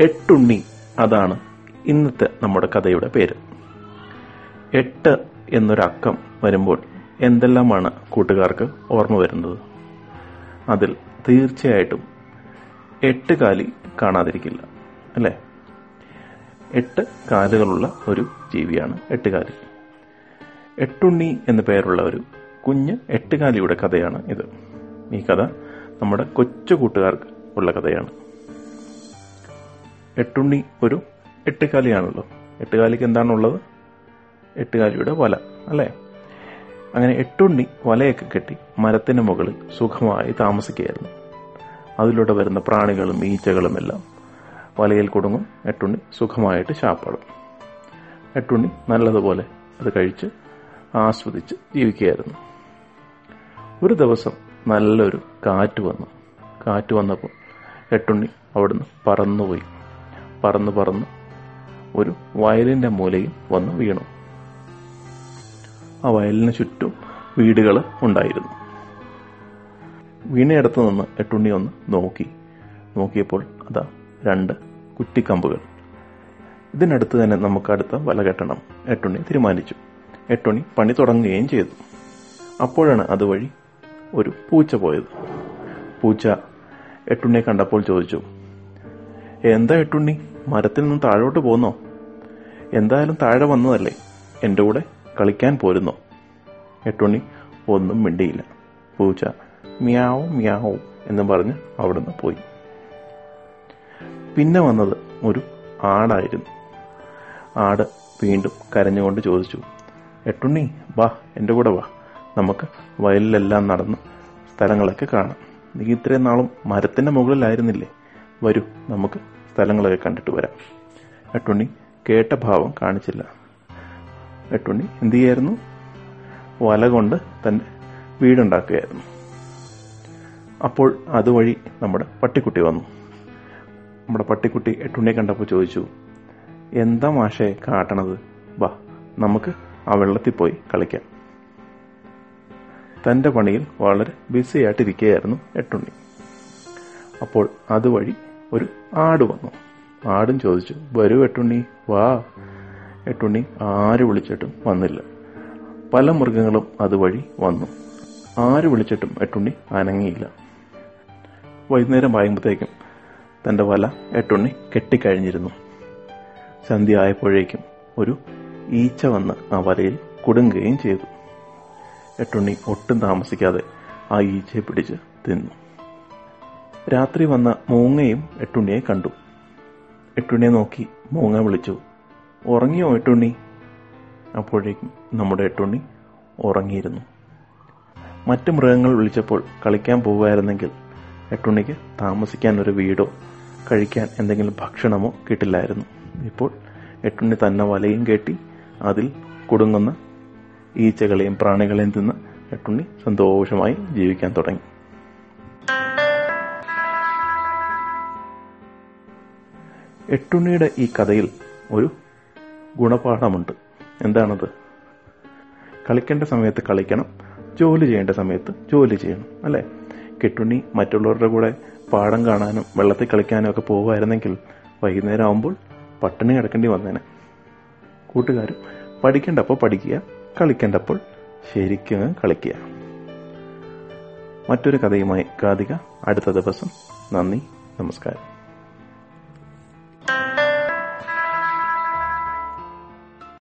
എട്ടുണ്ണി. അതാണ് ഇന്നത്തെ നമ്മുടെ കഥയുടെ പേര്. എട്ട് എന്നൊരക്കം വരുമ്പോൾ എന്തെല്ലാമാണ് കൂട്ടുകാർക്ക് ഓർമ്മ വരുന്നത്? അതിൽ തീർച്ചയായിട്ടും എട്ട് കാലി കാണാതിരിക്കില്ല അല്ലേ? എട്ട് കാലുകളുള്ള ഒരു ജീവിയാണ് എട്ടുകാലി എട്ടുണ്ണി എന്ന പേരുള്ള ഒരു കുഞ്ഞ് എട്ടുകാലിയുടെ കഥയാണ് ഇത്. ഈ കഥ നമ്മുടെ കൊച്ചു കൂട്ടുകാർക്ക് ഉള്ള കഥയാണ്. എട്ടുണ്ണി ഒരു എട്ടുകാലിയാണല്ലോ എട്ടുകാലിക്ക് എന്താണുള്ളത്? എട്ടുകാലിയുടെ വല അല്ലേ? അങ്ങനെ എട്ടുണ്ണി വലയൊക്കെ കെട്ടി മരത്തിന് മുകളിൽ സുഖമായി താമസിക്കുകയായിരുന്നു. അതിലൂടെ വരുന്ന പ്രാണികളും ഈച്ചകളും എല്ലാം വലയിൽ കുടുങ്ങും. എട്ടുണ്ണി സുഖമായിട്ട് ശാപ്പാടും. എട്ടുണ്ണി നല്ലതുപോലെ അത് കഴിച്ച് ആസ്വദിച്ച് ജീവിക്കുകയായിരുന്നു. ഒരു ദിവസം നല്ലൊരു കാറ്റ് വന്നു. കാറ്റ് വന്നപ്പോൾ എട്ടുണ്ണി അവിടുന്ന് പറന്നുപോയി. പറന്ന് പറന്ന് ഒരു വയലിന്റെ മൂലയിൽ വന്ന് വീണു. ആ വയലിന് ചുറ്റും വീടുകൾ ഉണ്ടായിരുന്നു. വീണയിടത്ത് നിന്ന് എട്ടുണ്ണി ഒന്ന് നോക്കി. നോക്കിയപ്പോൾ അതാ രണ്ട് കുറ്റിക്കമ്പുകൾ. ഇതിനടുത്ത് തന്നെ നമുക്ക് അടുത്ത വല കെട്ടണം എട്ടുണ്ണി തീരുമാനിച്ചു. എട്ടുണ്ണി പണി തുടങ്ങുകയും ചെയ്തു. അപ്പോഴാണ് അതുവഴി ഒരു പൂച്ച പോയത്. പൂച്ച എട്ടുണ്ണിയെ കണ്ടപ്പോൾ ചോദിച്ചു എന്താ എട്ടുണ്ണി മരത്തിൽ നിന്ന് താഴോട്ട് പോന്നോ? എന്തായാലും താഴെ വന്നതല്ലേ? എന്റെ കൂടെ കളിക്കാൻ പോരുന്നോ? എട്ടുണ്ണി ഒന്നും മിണ്ടിയില്ല. പൂച്ച മ്യാവും മ്യാവും എന്ന് പറഞ്ഞ് അവിടുന്ന് പോയി. പിന്നെ വന്നത് ഒരു ആടായിരുന്നു. ആട് വീണ്ടും കരഞ്ഞുകൊണ്ട് ചോദിച്ചു എട്ടുണ്ണി വാ എന്റെ കൂടെ വാ. നമുക്ക് വയലിലെല്ലാം നടന്ന് സ്ഥലങ്ങളൊക്കെ കാണാം. നീ ഇത്രയും നാളും മരത്തിന്റെ മുകളിലായിരുന്നില്ലേ? വരൂ നമുക്ക് സ്ഥലങ്ങളൊക്കെ കണ്ടിട്ട് വരാം. എട്ടുണ്ണി കേട്ട ഭാവം കാണിച്ചില്ല. എട്ടുണ്ണി എന്ത് ചെയ്യായിരുന്നു വല കൊണ്ട് തന്റെ വീടുണ്ടാക്കുകയായിരുന്നു. അപ്പോൾ അതുവഴി നമ്മുടെ പട്ടിക്കുട്ടി വന്നു. നമ്മുടെ പട്ടിക്കുട്ടി എട്ടുണ്ണിയെ കണ്ടപ്പോൾ ചോദിച്ചു എന്താ മാഷെ കാട്ടണത്? വാ നമുക്ക് ആ വെള്ളത്തിൽ പോയി കളിക്കാം. തന്റെ പണിയിൽ വളരെ ബിസി ആയിട്ടിരിക്കുകയായിരുന്നു എട്ടുണ്ണി അപ്പോൾ അതുവഴി ഒരു ആട് വന്നു. ആടും ചോദിച്ചു വരൂ എട്ടുണ്ണി വാ. എട്ടുണ്ണി ആര് വിളിച്ചിട്ടും വന്നില്ല. പല മൃഗങ്ങളും അതുവഴി വന്നു. ആര് വിളിച്ചിട്ടും എട്ടുണ്ണി അനങ്ങിയില്ല. വൈകുന്നേരം വായുമ്പോഴത്തേക്കും തന്റെ വല എട്ടുണ്ണി കെട്ടിക്കഴിഞ്ഞിരുന്നു. സന്ധ്യ ആയപ്പോഴേക്കും ഒരു ഈച്ച വന്ന് ആ വലയിൽ കുടുങ്ങുകയും ചെയ്തു. എട്ടുണ്ണി ഒട്ടും താമസിക്കാതെ ആ ഈച്ചയെ പിടിച്ച് തിന്നു. രാത്രി വന്ന മൂങ്ങയും എട്ടുണ്ണിയെ കണ്ടു. എട്ടുണ്ണിയെ നോക്കി മൂങ്ങ വിളിച്ചു ഉറങ്ങിയോ എട്ടുണ്ണി? അപ്പോഴേക്കും നമ്മുടെ എട്ടുണ്ണി ഉറങ്ങിയിരുന്നു. മറ്റ് മൃഗങ്ങൾ വിളിച്ചപ്പോൾ കളിക്കാൻ പോകുമായിരുന്നെങ്കിൽ എട്ടുണ്ണിക്ക് താമസിക്കാൻ ഒരു വീടോ കഴിക്കാൻ എന്തെങ്കിലും ഭക്ഷണമോ കിട്ടില്ലായിരുന്നു. ഇപ്പോൾ എട്ടുണ്ണി തന്നെ വലയും കെട്ടി അതിൽ കുടുങ്ങുന്ന ഈച്ചകളെയും പ്രാണികളെയും തിന്ന് എട്ടുണ്ണി സന്തോഷമായി ജീവിക്കാൻ തുടങ്ങി. എട്ടുണ്ണിയുടെ ഈ കഥയിൽ ഒരു ഗുണപാഠമുണ്ട്. എന്താണത്? കളിക്കേണ്ട സമയത്ത് കളിക്കണം ജോലി ചെയ്യേണ്ട സമയത്ത് ജോലി ചെയ്യണം അല്ലേ? കെട്ടുണ്ണി മറ്റുള്ളവരുടെ കൂടെ പാടം കാണാനും വെള്ളത്തിൽ കളിക്കാനും ഒക്കെ പോകുമായിരുന്നെങ്കിൽ വൈകുന്നേരം ആവുമ്പോൾ പട്ടിണി കിടക്കേണ്ടി വന്നേനെ. കൂട്ടുകാരും പഠിക്കേണ്ടപ്പോൾ പഠിക്കുക കളിക്കേണ്ടപ്പോൾ ശരിക്കും കളിക്കുക. മറ്റൊരു കഥയുമായി കാതിക അടുത്ത ദിവസം നന്ദി നമസ്കാരം.